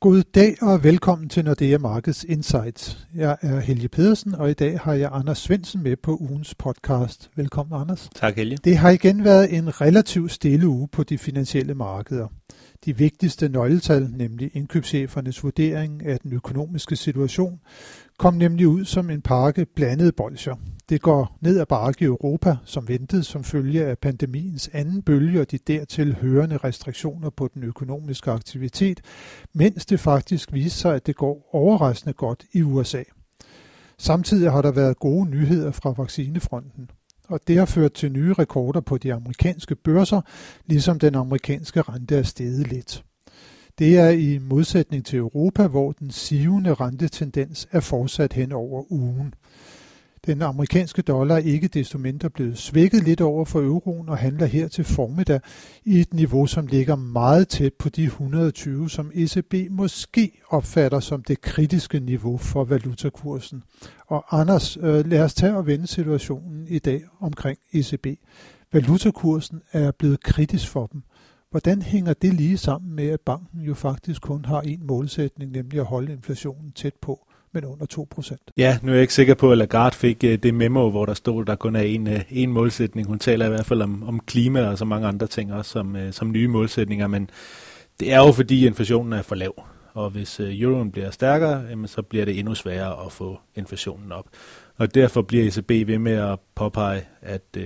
God dag og velkommen til Nordea Markets Insights. Jeg er Helge Pedersen, og i dag har jeg Anders Svensen med på ugens podcast. Velkommen, Anders. Tak, Helge. Det har igen været en relativt stille uge på de finansielle markeder. De vigtigste nøgletal, nemlig indkøbschefernes vurdering af den økonomiske situation, kom nemlig ud som en pakke blandede bolcher. Det går ned ad bakke i Europa, som ventet som følge af pandemiens anden bølge og de dertil hørende restriktioner på den økonomiske aktivitet, mens det faktisk viser sig, at det går overraskende godt i USA. Samtidig har der været gode nyheder fra vaccinefronten, og det har ført til nye rekorder på de amerikanske børser, ligesom den amerikanske rente er steget lidt. Det er i modsætning til Europa, hvor den sivende rentetendens er fortsat hen over ugen. Den amerikanske dollar er ikke desto mindre blevet svækket lidt over for euroen og handler her til formiddag i et niveau, som ligger meget tæt på de 120, som ECB måske opfatter som det kritiske niveau for valutakursen. Og Anders, øh, lad os tage og vende situationen i dag omkring ECB. Valutakursen er blevet kritisk for dem. Hvordan hænger det lige sammen med, at banken jo faktisk kun har en målsætning, nemlig at holde inflationen tæt på? Men under 2%. Ja, nu er jeg ikke sikker på, at Lagarde fik øh, det memo, hvor der stod, at der kun er en, øh, en målsætning. Hun taler i hvert fald om, om klima og så mange andre ting også som, øh, som nye målsætninger, men det er jo fordi inflationen er for lav. Og hvis euroen bliver stærkere, jamen, så bliver det endnu sværere at få inflationen op. Og derfor bliver ECB ved med at påpege, at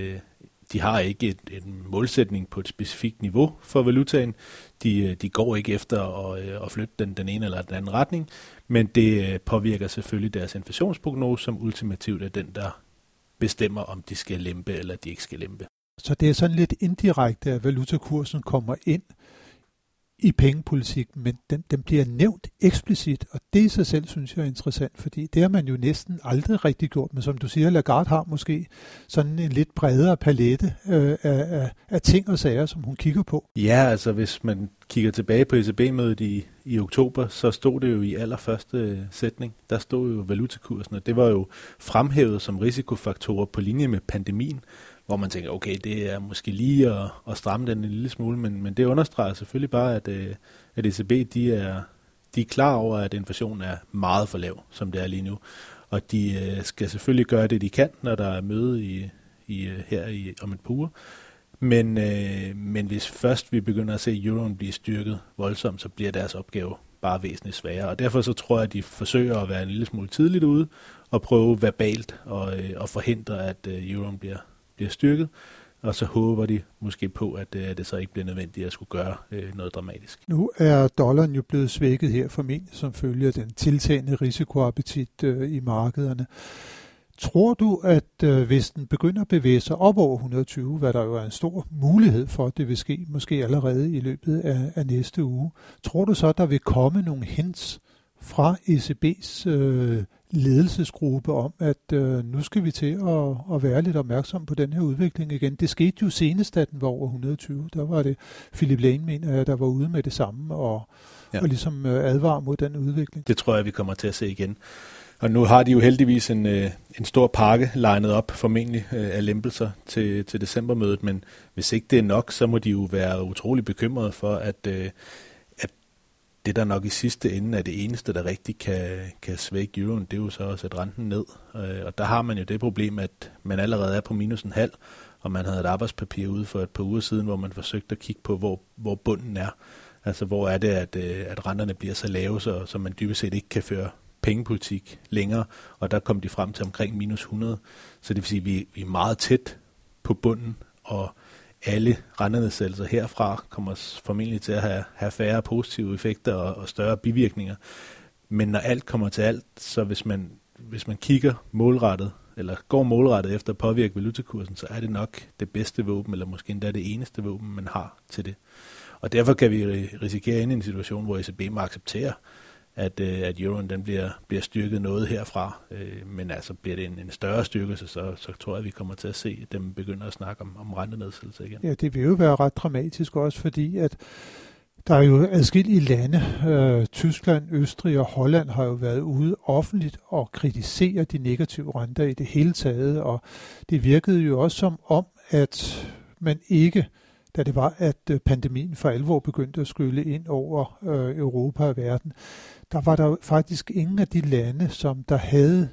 de har ikke et, en målsætning på et specifikt niveau for valutaen. De, øh, de går ikke efter at, øh, at flytte den, den ene eller den anden retning, men det øh, påvirker selvfølgelig deres inflationsprognose, som ultimativt er den, der bestemmer, om de skal lempe eller de ikke skal lempe. Så det er sådan lidt indirekte, at valutakursen kommer ind i pengepolitik, men den, den bliver nævnt eksplicit, og det i sig selv synes jeg er interessant, fordi det har man jo næsten aldrig rigtig gjort, men som du siger, Lagarde har måske sådan en lidt bredere palette øh, af, af, af ting og sager, som hun kigger på. Ja, altså hvis man kigger tilbage på ECB-mødet i, i oktober, så stod det jo i allerførste øh, sætning, der stod jo valutakursen, og det var jo fremhævet som risikofaktorer på linje med pandemien, hvor man tænker, okay, det er måske lige at, at stramme den en lille smule, men, men det understreger selvfølgelig bare, at, øh, at ECB de er, de er klar over, at inflationen er meget for lav, som det er lige nu. Og de øh, skal selvfølgelig gøre det, de kan, når der er møde i, i, øh, her i, om et par uger. Men, øh, men hvis først vi begynder at se euroen blive styrket voldsomt, så bliver deres opgave bare væsentligt sværere. Og derfor så tror jeg, at de forsøger at være en lille smule tidligt ude og prøve verbalt og, øh, at forhindre, at øh, euroen bliver bliver styrket, og så håber de måske på, at, øh, det så ikke bliver nødvendigt at skulle gøre øh, noget dramatisk. Nu er dollaren jo blevet svækket her formentlig som følge af den tiltagende risikoappetit øh, i markederne. Tror du, at øh, hvis den begynder at bevæge sig op over 120, hvad der jo er en stor mulighed for, at det vil ske, måske allerede i løbet af, af næste uge, tror du så, at der vil komme nogle hints fra ECB's øh, ledelsesgruppe om, at øh, nu skal vi til at, at være lidt opmærksom på den her udvikling igen. Det skete jo senest, da den var over 120. Der var det Philip Lane, mener jeg, der var ude med det samme og, ja. og ligesom øh, advar mod den udvikling. Det tror jeg, vi kommer til at se igen. Og nu har de jo heldigvis en, øh, en stor pakke legnet op, formentlig øh, af lempelser til, til decembermødet, men hvis ikke det er nok, så må de jo være utrolig bekymrede for, at, øh, det, der nok i sidste ende er det eneste, der rigtig kan, kan svække euroen, det er jo så at sætte renten ned. Øh, og der har man jo det problem, at man allerede er på minus en halv, og man havde et arbejdspapir ude for et par uger siden, hvor man forsøgte at kigge på, hvor, hvor bunden er. Altså, hvor er det, at, øh, at renterne bliver så lave, så, så man dybest set ikke kan føre pengepolitik længere, og der kom de frem til omkring minus 100. Så det vil sige, at vi, vi er meget tæt på bunden, og alle rentenedsættelser herfra kommer formentlig til at have, have færre positive effekter og, og større bivirkninger. Men når alt kommer til alt, så hvis man, hvis man kigger målrettet, eller går målrettet efter at påvirke valutakursen, så er det nok det bedste våben, eller måske endda det eneste våben, man har til det. Og derfor kan vi risikere ind i en situation, hvor ECB må acceptere, at, øh, at euroen den bliver, bliver styrket noget herfra. Øh, men altså bliver det en, en større styrkelse, så, så tror jeg, at vi kommer til at se dem begynde at snakke om, om rentenedsættelse igen. Ja, det vil jo være ret dramatisk også, fordi at der er jo adskillige lande, øh, Tyskland, Østrig og Holland har jo været ude offentligt og kritisere de negative renter i det hele taget, og det virkede jo også som om, at man ikke da det var, at øh, pandemien for alvor begyndte at skylle ind over øh, Europa og verden, der var der faktisk ingen af de lande, som der havde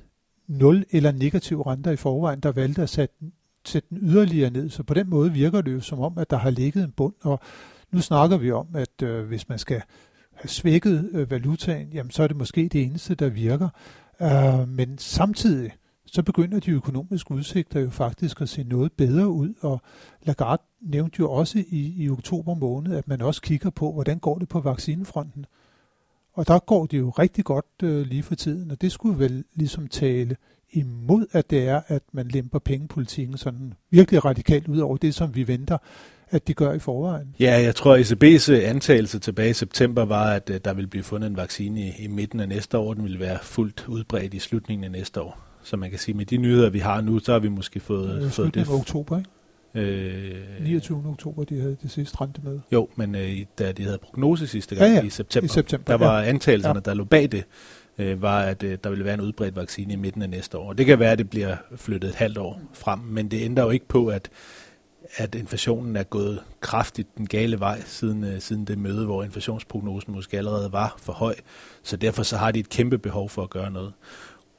nul eller negativ renter i forvejen, der valgte at sætte, sætte den yderligere ned. Så på den måde virker det jo som om, at der har ligget en bund, og nu snakker vi om, at øh, hvis man skal have svækket øh, valutaen, jamen så er det måske det eneste, der virker. Øh, men samtidig, så begynder de økonomiske udsigter jo faktisk at se noget bedre ud, og Lagarde nævnte jo også i, i oktober måned, at man også kigger på, hvordan går det på vaccinefronten. Og der går det jo rigtig godt øh, lige for tiden, og det skulle vel ligesom tale imod, at det er, at man lemper pengepolitikken sådan virkelig radikalt ud over det, som vi venter, at de gør i forvejen. Ja, jeg tror, at ECB's øh, antagelse tilbage i september var, at øh, der ville blive fundet en vaccine i, i midten af næste år. Den ville være fuldt udbredt i slutningen af næste år. Så man kan sige, med de nyheder, vi har nu, så har vi måske fået, det fået det. oktober, ikke? Øh, 29. oktober, de havde det sidste med. Jo, men øh, da de havde prognose sidste gang ja, ja. i september, I september der var ja. antagelserne, ja. der lå bag det, øh, var, at øh, der ville være en udbredt vaccine i midten af næste år. Det kan være, at det bliver flyttet et halvt år frem, men det ændrer jo ikke på, at at inflationen er gået kraftigt den gale vej siden, øh, siden det møde, hvor inflationsprognosen måske allerede var for høj. Så derfor så har de et kæmpe behov for at gøre noget.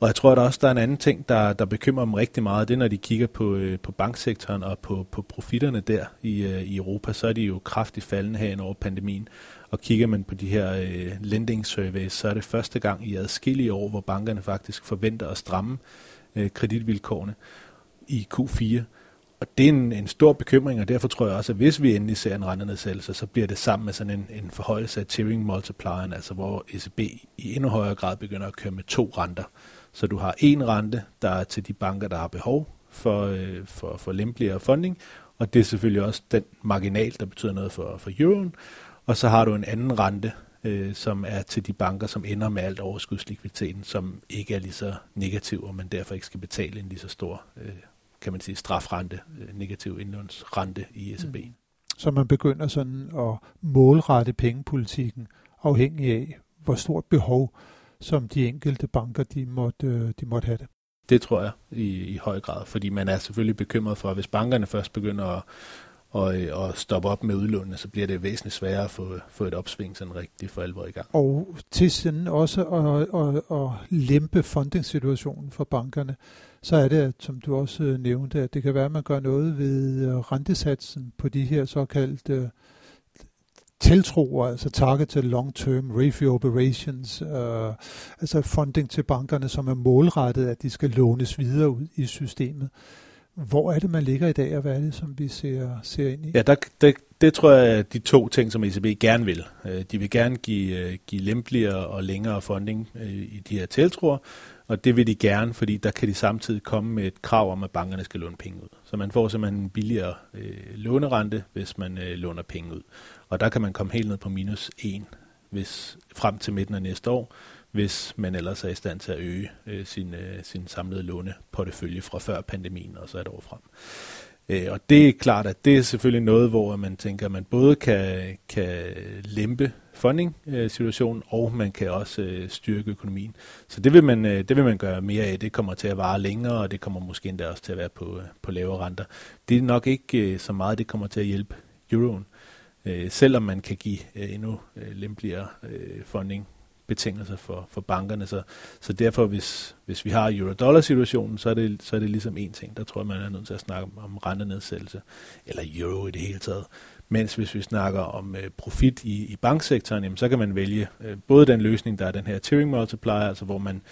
Og jeg tror at der også, der er en anden ting, der, der bekymrer dem rigtig meget. Det er, når de kigger på, øh, på banksektoren og på, på profitterne der i, øh, i Europa, så er de jo kraftigt faldende her over pandemien. Og kigger man på de her øh, lending surveys, så er det første gang i adskillige år, hvor bankerne faktisk forventer at stramme øh, kreditvilkårene i Q4. Og det er en, en stor bekymring, og derfor tror jeg også, at hvis vi endelig ser en rentenedsættelse, så bliver det sammen med sådan en, en forhøjelse af tiering multiplieren, altså hvor ECB i endnu højere grad begynder at køre med to renter. Så du har en rente, der er til de banker, der har behov for, øh, for, for lempeligere funding, og det er selvfølgelig også den marginal, der betyder noget for, for euroen. Og så har du en anden rente, øh, som er til de banker, som ender med alt overskudslikviditeten, som ikke er lige så negativ, og man derfor ikke skal betale en lige så stor øh, kan man sige, strafrente, øh, negativ indlånsrente i ECB. Mm. Så man begynder sådan at målrette pengepolitikken afhængig af, hvor stort behov, som de enkelte banker de måtte, øh, de måtte have det. Det tror jeg i, i høj grad, fordi man er selvfølgelig bekymret for, at hvis bankerne først begynder at, og, og stoppe op med udlånene, så bliver det væsentligt sværere at få, få et opsving sådan rigtig for alvor i gang. Og til sådan også at, at, at lempe fundingssituationen for bankerne, så er det, som du også øh, nævnte, at det kan være, at man gør noget ved øh, rentesatsen på de her såkaldte tiltro, altså targeted long-term review operations, øh, altså funding til bankerne, som er målrettet, at de skal lånes videre ud i systemet. Hvor er det, man ligger i dag, og hvad er det, som vi ser, ser ind i? Ja, der, det, det tror jeg er de to ting, som ECB gerne vil. Øh, de vil gerne give, øh, give lempeligere og længere funding øh, i de her tiltroer, og det vil de gerne, fordi der kan de samtidig komme med et krav om, at bankerne skal låne penge ud. Så man får simpelthen en billigere øh, lånerente, hvis man øh, låner penge ud. Og der kan man komme helt ned på minus 1 hvis, frem til midten af næste år, hvis man ellers er i stand til at øge øh, sin, øh, sin samlede låneportefølje fra før pandemien og så et år frem. Øh, og det er klart, at det er selvfølgelig noget, hvor man tænker, at man både kan, kan lempe funding-situationen, og man kan også øh, styrke økonomien. Så det vil, man, øh, det vil man gøre mere af. Det kommer til at vare længere, og det kommer måske endda også til at være på, øh, på lavere renter. Det er nok ikke øh, så meget, det kommer til at hjælpe euroen. Øh, selvom man kan give endnu lempeligere funding betingelser for, for bankerne. Så, så derfor, hvis, hvis vi har euro-dollar-situationen, så er, det, så er det ligesom en ting. Der tror jeg, man er nødt til at snakke om, om rentenedsættelse, eller euro i det hele taget. Mens hvis vi snakker om øh, profit i, i banksektoren, jamen, så kan man vælge øh, både den løsning, der er den her tiering multiplier, altså hvor man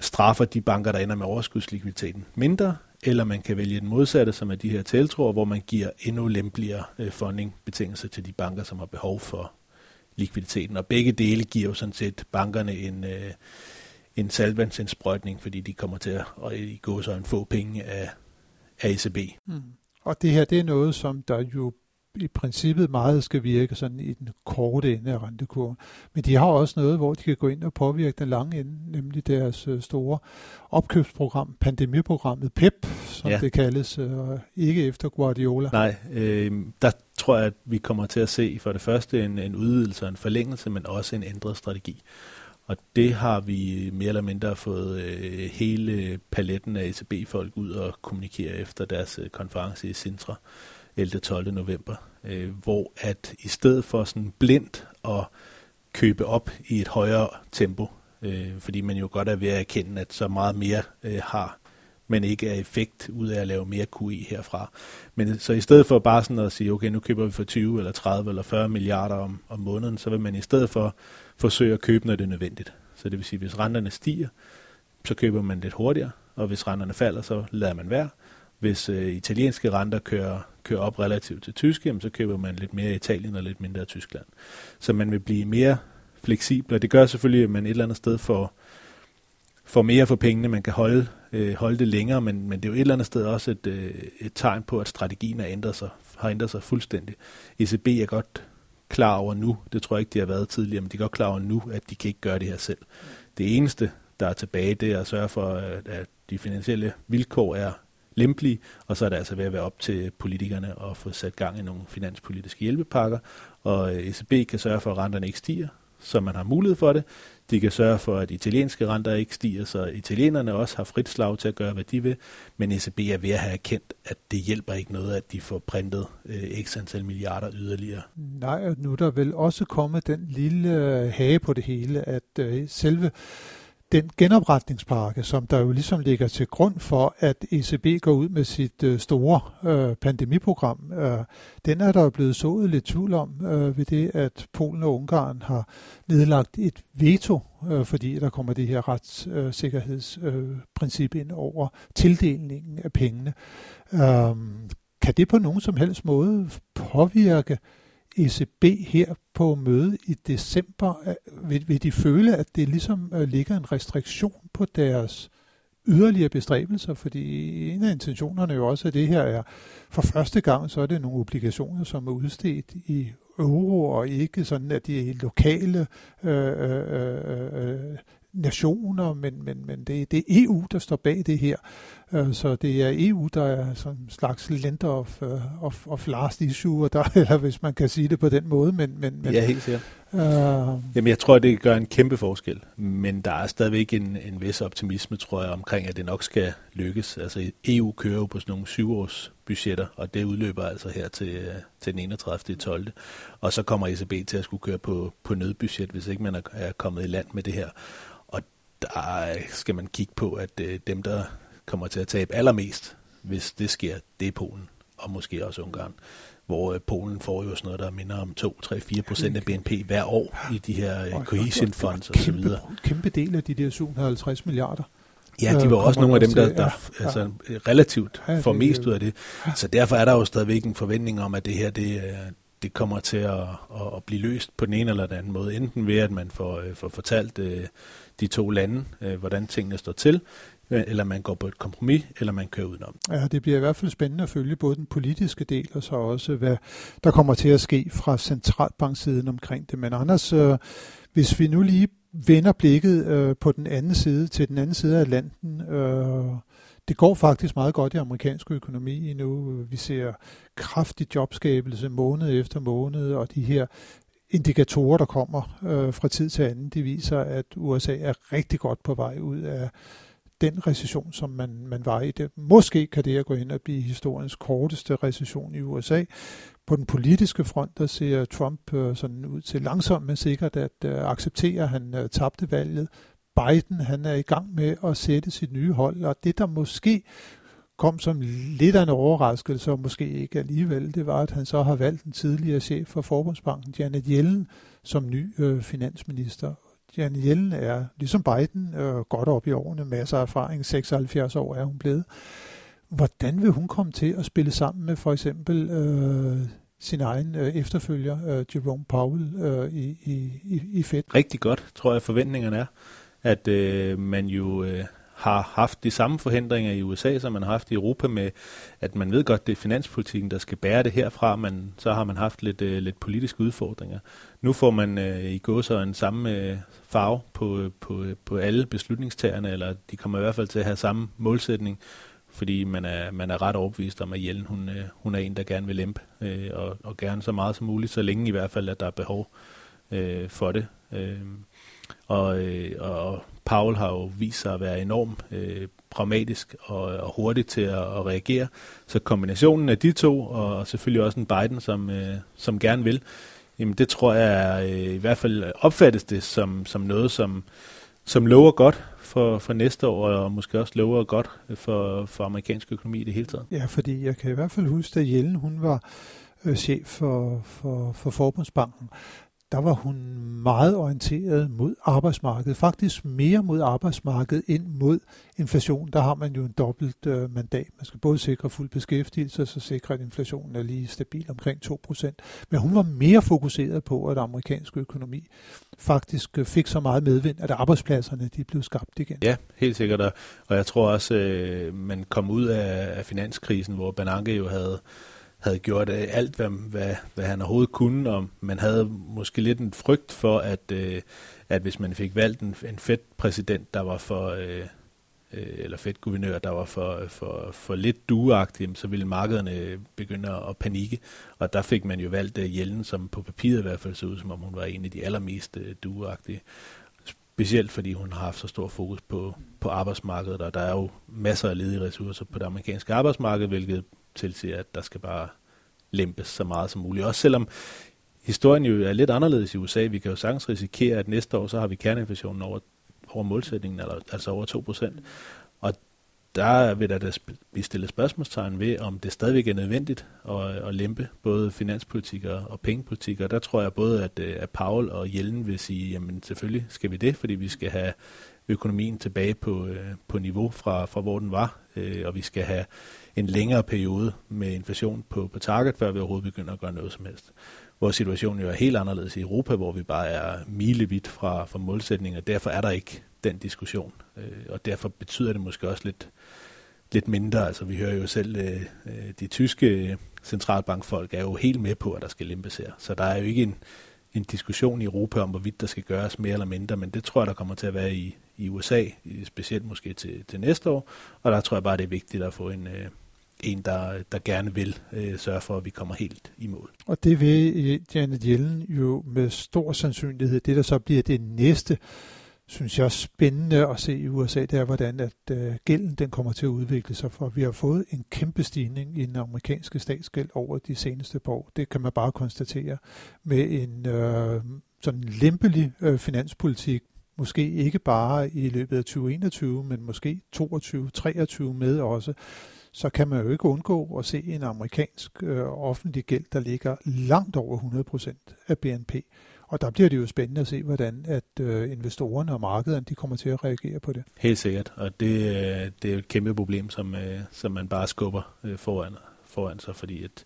straffer de banker, der ender med overskudslikviditeten mindre, eller man kan vælge den modsatte, som er de her tiltroer, hvor man giver endnu lempeligere øh, fundingbetingelser til de banker, som har behov for likviditeten. Og begge dele giver jo sådan set bankerne en, øh, en salvandsindsprøjtning, fordi de kommer til at, at i gå så en få penge af, af ECB. Mm. Og det her, det er noget, som der jo i princippet meget skal virke sådan i den korte ende af rentekurven. Men de har også noget, hvor de kan gå ind og påvirke den lange ende, nemlig deres øh, store opkøbsprogram, pandemiprogrammet PEP, som ja. det kaldes, øh, ikke efter Guardiola. Nej, øh, der tror jeg, at vi kommer til at se for det første en, en udvidelse og en forlængelse, men også en ændret strategi. Og det har vi mere eller mindre fået øh, hele paletten af ECB-folk ud og kommunikere efter deres øh, konference i Sintra. 11. 12. november, øh, hvor at i stedet for sådan blindt at købe op i et højere tempo, øh, fordi man jo godt er ved at erkende, at så meget mere øh, har men ikke er effekt ud af at lave mere QI herfra. Men så i stedet for bare sådan at sige, okay, nu køber vi for 20 eller 30 eller 40 milliarder om, om måneden, så vil man i stedet for forsøge at købe, når det er nødvendigt. Så det vil sige, hvis renterne stiger, så køber man lidt hurtigere, og hvis renterne falder, så lader man være. Hvis øh, italienske renter kører, kører op relativt til tyske, jamen, så køber man lidt mere i Italien og lidt mindre i Tyskland. Så man vil blive mere fleksibel, og det gør selvfølgelig, at man et eller andet sted får, får mere for pengene, man kan holde, øh, holde det længere, men, men det er jo et eller andet sted også et, øh, et tegn på, at strategien har ændret sig, har ændret sig fuldstændig. ECB er godt klar over nu, det tror jeg ikke, de har været tidligere, men de er godt klar over nu, at de kan ikke gøre det her selv. Det eneste, der er tilbage, det er at sørge for, at de finansielle vilkår er lempelige, og så er det altså ved at være op til politikerne at få sat gang i nogle finanspolitiske hjælpepakker, og øh, ECB kan sørge for, at renterne ikke stiger, så man har mulighed for det. De kan sørge for, at italienske renter ikke stiger, så italienerne også har frit slag til at gøre, hvad de vil. Men ECB er ved at have erkendt, at det hjælper ikke noget, at de får printet øh, x antal milliarder yderligere. Nej, og nu er der vel også kommet den lille øh, hage på det hele, at øh, selve den genopretningspakke, som der jo ligesom ligger til grund for, at ECB går ud med sit øh, store øh, pandemiprogram, øh, den er der jo blevet sået lidt tvivl om øh, ved det, at Polen og Ungarn har nedlagt et veto, øh, fordi der kommer det her retssikkerhedsprincip øh, ind over tildelingen af pengene. Øh, kan det på nogen som helst måde påvirke ECB her på møde i december, vil, vil de føle, at det ligesom øh, ligger en restriktion på deres yderligere bestræbelser, fordi en af intentionerne jo også, at det her er for første gang, så er det nogle obligationer, som er udstedt i euro, og ikke sådan, at de lokale øh, øh, øh, øh nationer, men, men, men det, det er EU, der står bag det her. Øh, så det er EU, der er sådan en slags lender of, øh, of, of last issue, der, eller hvis man kan sige det på den måde. Men, men, men, ja, helt sikkert. Uh, Jamen, jeg tror, det gør en kæmpe forskel, men der er stadigvæk en, en vis optimisme, tror jeg, omkring, at det nok skal lykkes. Altså, EU kører jo på sådan nogle syvårs budgetter, og det udløber altså her til, øh, til den 31. 12. Og så kommer ECB til at skulle køre på, på nødbudget, hvis ikke man er, er kommet i land med det her Og der skal man kigge på, at øh, dem, der kommer til at tabe allermest, hvis det sker, det er Polen, og måske også Ungarn hvor øh, Polen får jo sådan noget, der minder om 2-3-4 procent af BNP hver år i de her øh, cohesion funds og så videre. Kæmpe del af de der 750 milliarder. Ja, de var øh, også nogle af dem, der, der ja, altså, relativt ja, får mest ud af det. Så derfor er der jo stadigvæk en forventning om, at det her, det, det kommer til at, at, at blive løst på den ene eller den anden måde. Enten ved, at man får, får fortalt de to lande, hvordan tingene står til, Øh, eller man går på et kompromis, eller man kører udenom. Ja, det bliver i hvert fald spændende at følge både den politiske del, og så også, hvad der kommer til at ske fra centralbanksiden omkring det. Men Anders, øh, hvis vi nu lige vender blikket øh, på den anden side, til den anden side af Atlanten, øh, det går faktisk meget godt i amerikansk økonomi nu. Vi ser kraftig jobskabelse måned efter måned, og de her indikatorer, der kommer øh, fra tid til anden, de viser, at USA er rigtig godt på vej ud af den recession, som man, man var i. Det, måske kan det her gå ind og blive historiens korteste recession i USA. På den politiske front, der ser Trump øh, sådan ud til langsomt, men sikkert at øh, acceptere, at han øh, tabte valget. Biden, han er i gang med at sætte sit nye hold, og det der måske kom som lidt af en overraskelse, og måske ikke alligevel, det var, at han så har valgt den tidligere chef for Forbundsbanken, Janet Yellen, som ny øh, finansminister. Jan Yellen er, ligesom Biden, øh, godt op i årene, masser af erfaring, 76 år er hun blevet. Hvordan vil hun komme til at spille sammen med for eksempel øh, sin egen øh, efterfølger, øh, Jerome Powell, øh, i, i, i Fed? Rigtig godt, tror jeg, forventningerne er, at øh, man jo... Øh har haft de samme forhindringer i USA, som man har haft i Europa med, at man ved godt, det er finanspolitikken, der skal bære det herfra, men så har man haft lidt, øh, lidt politiske udfordringer. Nu får man øh, i går så en samme øh, farve på, på, på alle beslutningstagerne, eller de kommer i hvert fald til at have samme målsætning, fordi man er, man er ret overbevist om, at Jellen, hun, øh, hun er en, der gerne vil lempe, øh, og, og gerne så meget som muligt, så længe i hvert fald, at der er behov øh, for det. Øh, Og, øh, og Paul har jo vist sig at være enormt øh, pragmatisk og, og hurtig til at, at reagere. Så kombinationen af de to, og selvfølgelig også en Biden, som, øh, som gerne vil, jamen det tror jeg er, øh, i hvert fald opfattes det som, som noget, som, som lover godt for, for næste år, og måske også lover godt for, for amerikansk økonomi i det hele taget. Ja, fordi jeg kan i hvert fald huske, at Jellen hun var øh, chef for, for, for Forbundsbanken, der var hun meget orienteret mod arbejdsmarkedet. Faktisk mere mod arbejdsmarkedet end mod inflation. Der har man jo en dobbelt øh, mandat. Man skal både sikre fuld beskæftigelse, og så sikre, at inflationen er lige stabil omkring 2%. Men hun var mere fokuseret på, at amerikansk økonomi faktisk øh, fik så meget medvind, at arbejdspladserne de blev skabt igen. Ja, helt sikkert. Og jeg tror også, øh, man kom ud af, af finanskrisen, hvor Bernanke jo havde havde gjort øh, alt, hvad, hvad, hvad han overhovedet kunne, og man havde måske lidt en frygt for, at, øh, at hvis man fik valgt en, en Fed-præsident, der var for, øh, øh eller Fed-guvernør, der var for, for, for lidt duagtig, så ville markederne begynde at panikke, og der fik man jo valgt øh, Jellen, som på papiret i hvert fald så ud, som om hun var en af de allermest øh, duagtige. Specielt fordi hun har haft så stor fokus på, på arbejdsmarkedet, og der er jo masser af ledige ressourcer på det amerikanske arbejdsmarked, hvilket tilsiger, at der skal bare lempes så meget som muligt. Også selvom historien jo er lidt anderledes i USA. Vi kan jo sagtens risikere, at næste år, så har vi kerneinflationen over, over målsætningen, eller, altså over 2%. Og der vil der blive stillet spørgsmålstegn ved, om det stadigvæk er nødvendigt at, at lempe både finanspolitik og pengepolitik. Og der tror jeg både, at, øh, at Paul og Jellen vil sige, jamen selvfølgelig skal vi det, fordi vi skal have økonomien tilbage på, øh, på niveau fra, fra hvor den var, øh, og vi skal have en længere periode med inflation på, på target, før vi overhovedet begynder at gøre noget som helst. Vores situation jo er helt anderledes i Europa, hvor vi bare er milevidt fra, fra målsætninger. Derfor er der ikke den diskussion, øh, og derfor betyder det måske også lidt, lidt mindre. Altså vi hører jo selv, øh, øh de tyske centralbankfolk er jo helt med på, at der skal lempes her. Så der er jo ikke en, en diskussion i Europa om, hvorvidt der skal gøres mere eller mindre, men det tror jeg, der kommer til at være i, i USA, specielt måske til, til næste år, og der tror jeg bare, det er vigtigt at få en, øh, en der, der gerne vil øh, sørge for, at vi kommer helt i mål. Og det vil øh, Janet Yellen jo med stor sandsynlighed, det der så bliver det næste, synes jeg spændende at se i USA, det er, hvordan at øh, gælden den kommer til at udvikle sig, for vi har fået en kæmpe stigning i den amerikanske statsgæld over de seneste par år. Det kan man bare konstatere med en øh, sådan lempelig øh, finanspolitik, måske ikke bare i løbet af 2021, men måske 22-23 med også, så kan man jo ikke undgå at se en amerikansk øh, offentlig gæld, der ligger langt over 100% af BNP. Og der bliver det jo spændende at se, hvordan at øh, investorerne og markederne de kommer til at reagere på det. Helt sikkert, og det, øh, det er jo et kæmpe problem, som, øh, som man bare skubber øh, foran foran sig, fordi at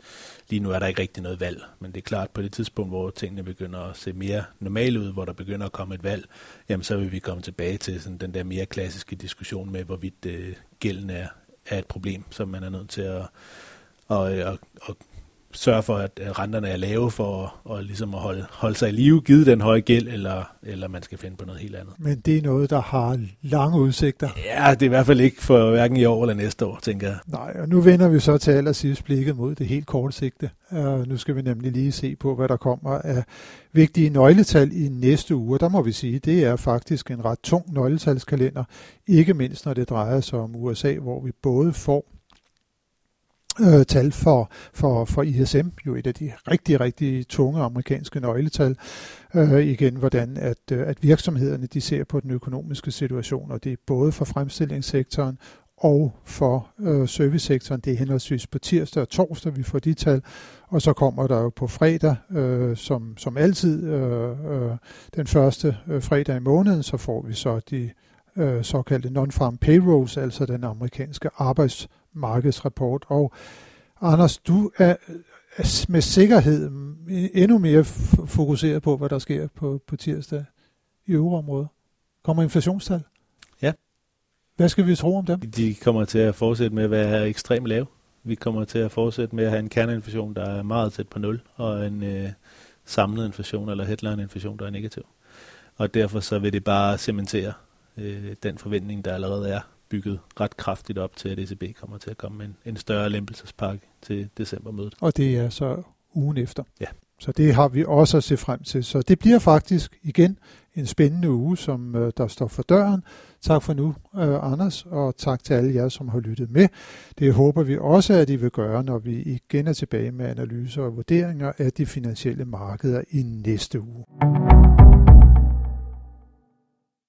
lige nu er der ikke rigtig noget valg. Men det er klart, på det tidspunkt, hvor tingene begynder at se mere normale ud, hvor der begynder at komme et valg, jamen så vil vi komme tilbage til sådan den der mere klassiske diskussion med, hvorvidt øh, gælden er, er et problem, som man er nødt til at, at, at, at sørge for, at renterne er lave for at, at, ligesom at holde, holde sig i live, givet den høje gæld, eller, eller man skal finde på noget helt andet. Men det er noget, der har lange udsigter. Ja, det er i hvert fald ikke for hverken i år eller næste år, tænker jeg. Nej, og nu vender vi så til allersidst blikket mod det helt korte sigte. Uh, nu skal vi nemlig lige se på, hvad der kommer af vigtige nøgletal i næste uge. Der må vi sige, det er faktisk en ret tung nøgletalskalender, ikke mindst når det drejer sig om USA, hvor vi både får øh, tal for, for, for ISM, jo et af de rigtig, rigtig tunge amerikanske nøgletal. Øh, igen, hvordan at, øh, at virksomhederne de ser på den økonomiske situation, og det er både for fremstillingssektoren og for øh, servicesektoren. Det er henholdsvis på tirsdag og torsdag, vi får de tal, og så kommer der jo på fredag, øh, som, som altid, øh, øh, den første øh, fredag i måneden, så får vi så de øh, såkaldte non-farm payrolls, altså den amerikanske arbejds markedsrapport. Og Anders, du er med sikkerhed endnu mere fokuseret på, hvad der sker på, på tirsdag i euroområdet. Kommer inflationstal? Ja. Hvad skal vi tro om dem? De kommer til at fortsætte med at være ekstremt lave. Vi kommer til at fortsætte med at have en kerneinflation, der er meget tæt på 0, og en øh, samlet inflation eller headline-inflation, der er negativ. Og derfor så vil det bare cementere øh, den forventning, der allerede er bygget ret kraftigt op til, at ECB kommer til at komme med en, en større lempelsespakke til decembermødet. Og det er så ugen efter? Ja. Så det har vi også at se frem til. Så det bliver faktisk igen en spændende uge, som øh, der står for døren. Tak for nu, øh, Anders, og tak til alle jer, som har lyttet med. Det håber vi også, at I vil gøre, når vi igen er tilbage med analyser og vurderinger af de finansielle markeder i næste uge.